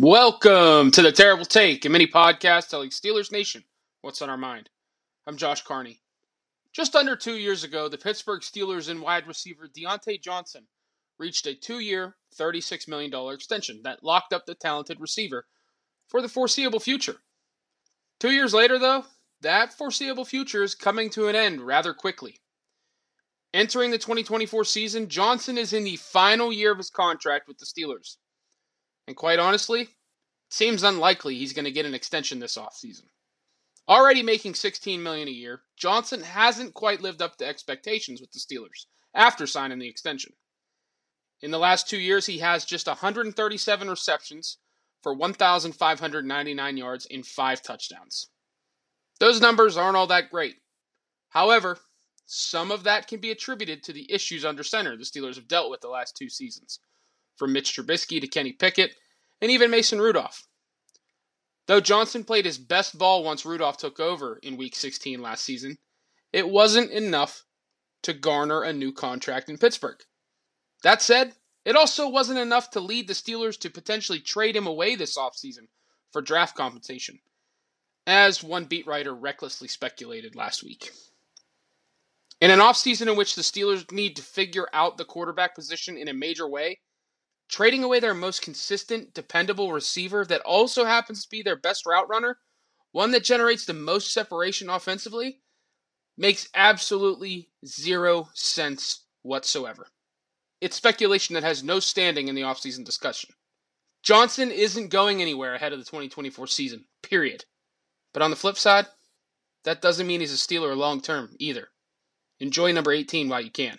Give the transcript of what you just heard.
Welcome to the Terrible Take, a mini podcast telling Steelers Nation what's on our mind. I'm Josh Carney. Just under two years ago, the Pittsburgh Steelers and wide receiver Diontae Johnson reached a two year, $36 million extension that locked up the talented receiver for the foreseeable future. Two years later, though, that foreseeable future is coming to an end rather quickly. Entering the 2024 season, Johnson is in the final year of his contract with the Steelers. And quite honestly, it seems unlikely he's going to get an extension this offseason. Already making 16 million a year, Johnson hasn't quite lived up to expectations with the Steelers after signing the extension. In the last 2 years, he has just 137 receptions for 1599 yards and 5 touchdowns. Those numbers aren't all that great. However, some of that can be attributed to the issues under center the Steelers have dealt with the last two seasons from Mitch Trubisky to Kenny Pickett, and even Mason Rudolph. Though Johnson played his best ball once Rudolph took over in Week 16 last season, it wasn't enough to garner a new contract in Pittsburgh. That said, it also wasn't enough to lead the Steelers to potentially trade him away this offseason for draft compensation, as one beat writer recklessly speculated last week. In an offseason in which the Steelers need to figure out the quarterback position in a major way, trading away their most consistent, dependable receiver that also happens to be their best route runner, one that generates the most separation offensively, makes absolutely zero sense whatsoever. It's speculation that has no standing in the offseason discussion. Johnson isn't going anywhere ahead of the 2024 season, period. But on the flip side, that doesn't mean he's a Steeler long term either. Enjoy number 18 while you can.